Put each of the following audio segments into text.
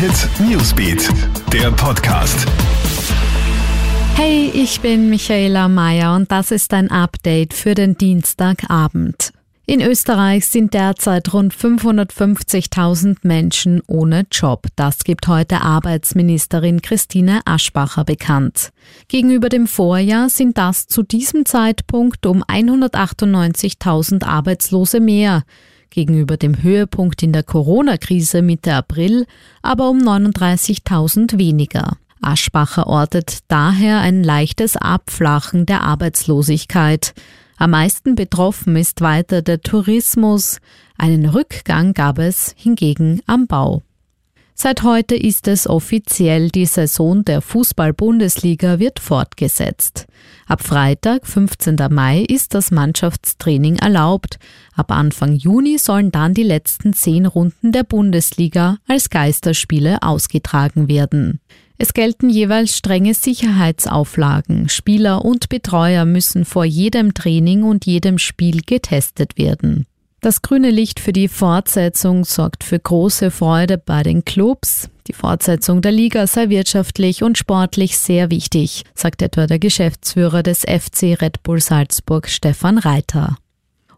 Hit Newsbeat, der Podcast. Hey, ich bin Michaela Mayer und das ist ein Update für den Dienstagabend. In Österreich sind derzeit rund 550.000 Menschen ohne Job. Das gibt heute Arbeitsministerin Christine Aschbacher bekannt. Gegenüber dem Vorjahr sind das zu diesem Zeitpunkt um 198.000 Arbeitslose mehr gegenüber dem Höhepunkt in der Corona-Krise Mitte April aber um 39.000 weniger. Aschbacher ortet daher ein leichtes Abflachen der Arbeitslosigkeit. Am meisten betroffen ist weiter der Tourismus, einen Rückgang gab es hingegen am Bau. Seit heute ist es offiziell, die Saison der Fußball-Bundesliga wird fortgesetzt. Ab Freitag, 15. Mai, ist das Mannschaftstraining erlaubt. Ab Anfang Juni sollen dann die letzten zehn Runden der Bundesliga als Geisterspiele ausgetragen werden. Es gelten jeweils strenge Sicherheitsauflagen. Spieler und Betreuer müssen vor jedem Training und jedem Spiel getestet werden. Das grüne Licht für die Fortsetzung sorgt für große Freude bei den Clubs. Die Fortsetzung der Liga sei wirtschaftlich und sportlich sehr wichtig, sagt etwa der Geschäftsführer des FC Red Bull Salzburg Stefan Reiter.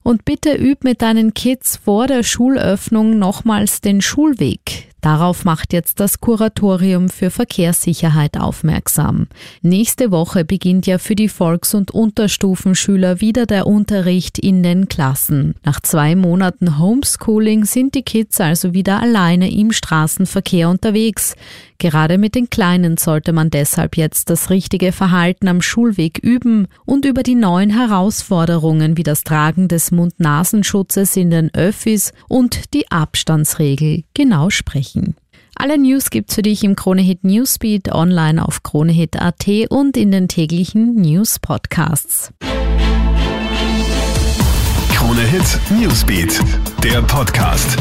Und bitte üb mit deinen Kids vor der Schulöffnung nochmals den Schulweg. Darauf macht jetzt das Kuratorium für Verkehrssicherheit aufmerksam. Nächste Woche beginnt ja für die Volks- und Unterstufenschüler wieder der Unterricht in den Klassen. Nach zwei Monaten Homeschooling sind die Kids also wieder alleine im Straßenverkehr unterwegs. Gerade mit den Kleinen sollte man deshalb jetzt das richtige Verhalten am Schulweg üben und über die neuen Herausforderungen wie das Tragen des Mund-Nasenschutzes in den Öffis und die Abstandsregel genau sprechen. Alle News gibt's für dich im Kronehit Newsbeat online auf kronehit.at und in den täglichen News Podcasts. Kronehit Newsbeat, der Podcast.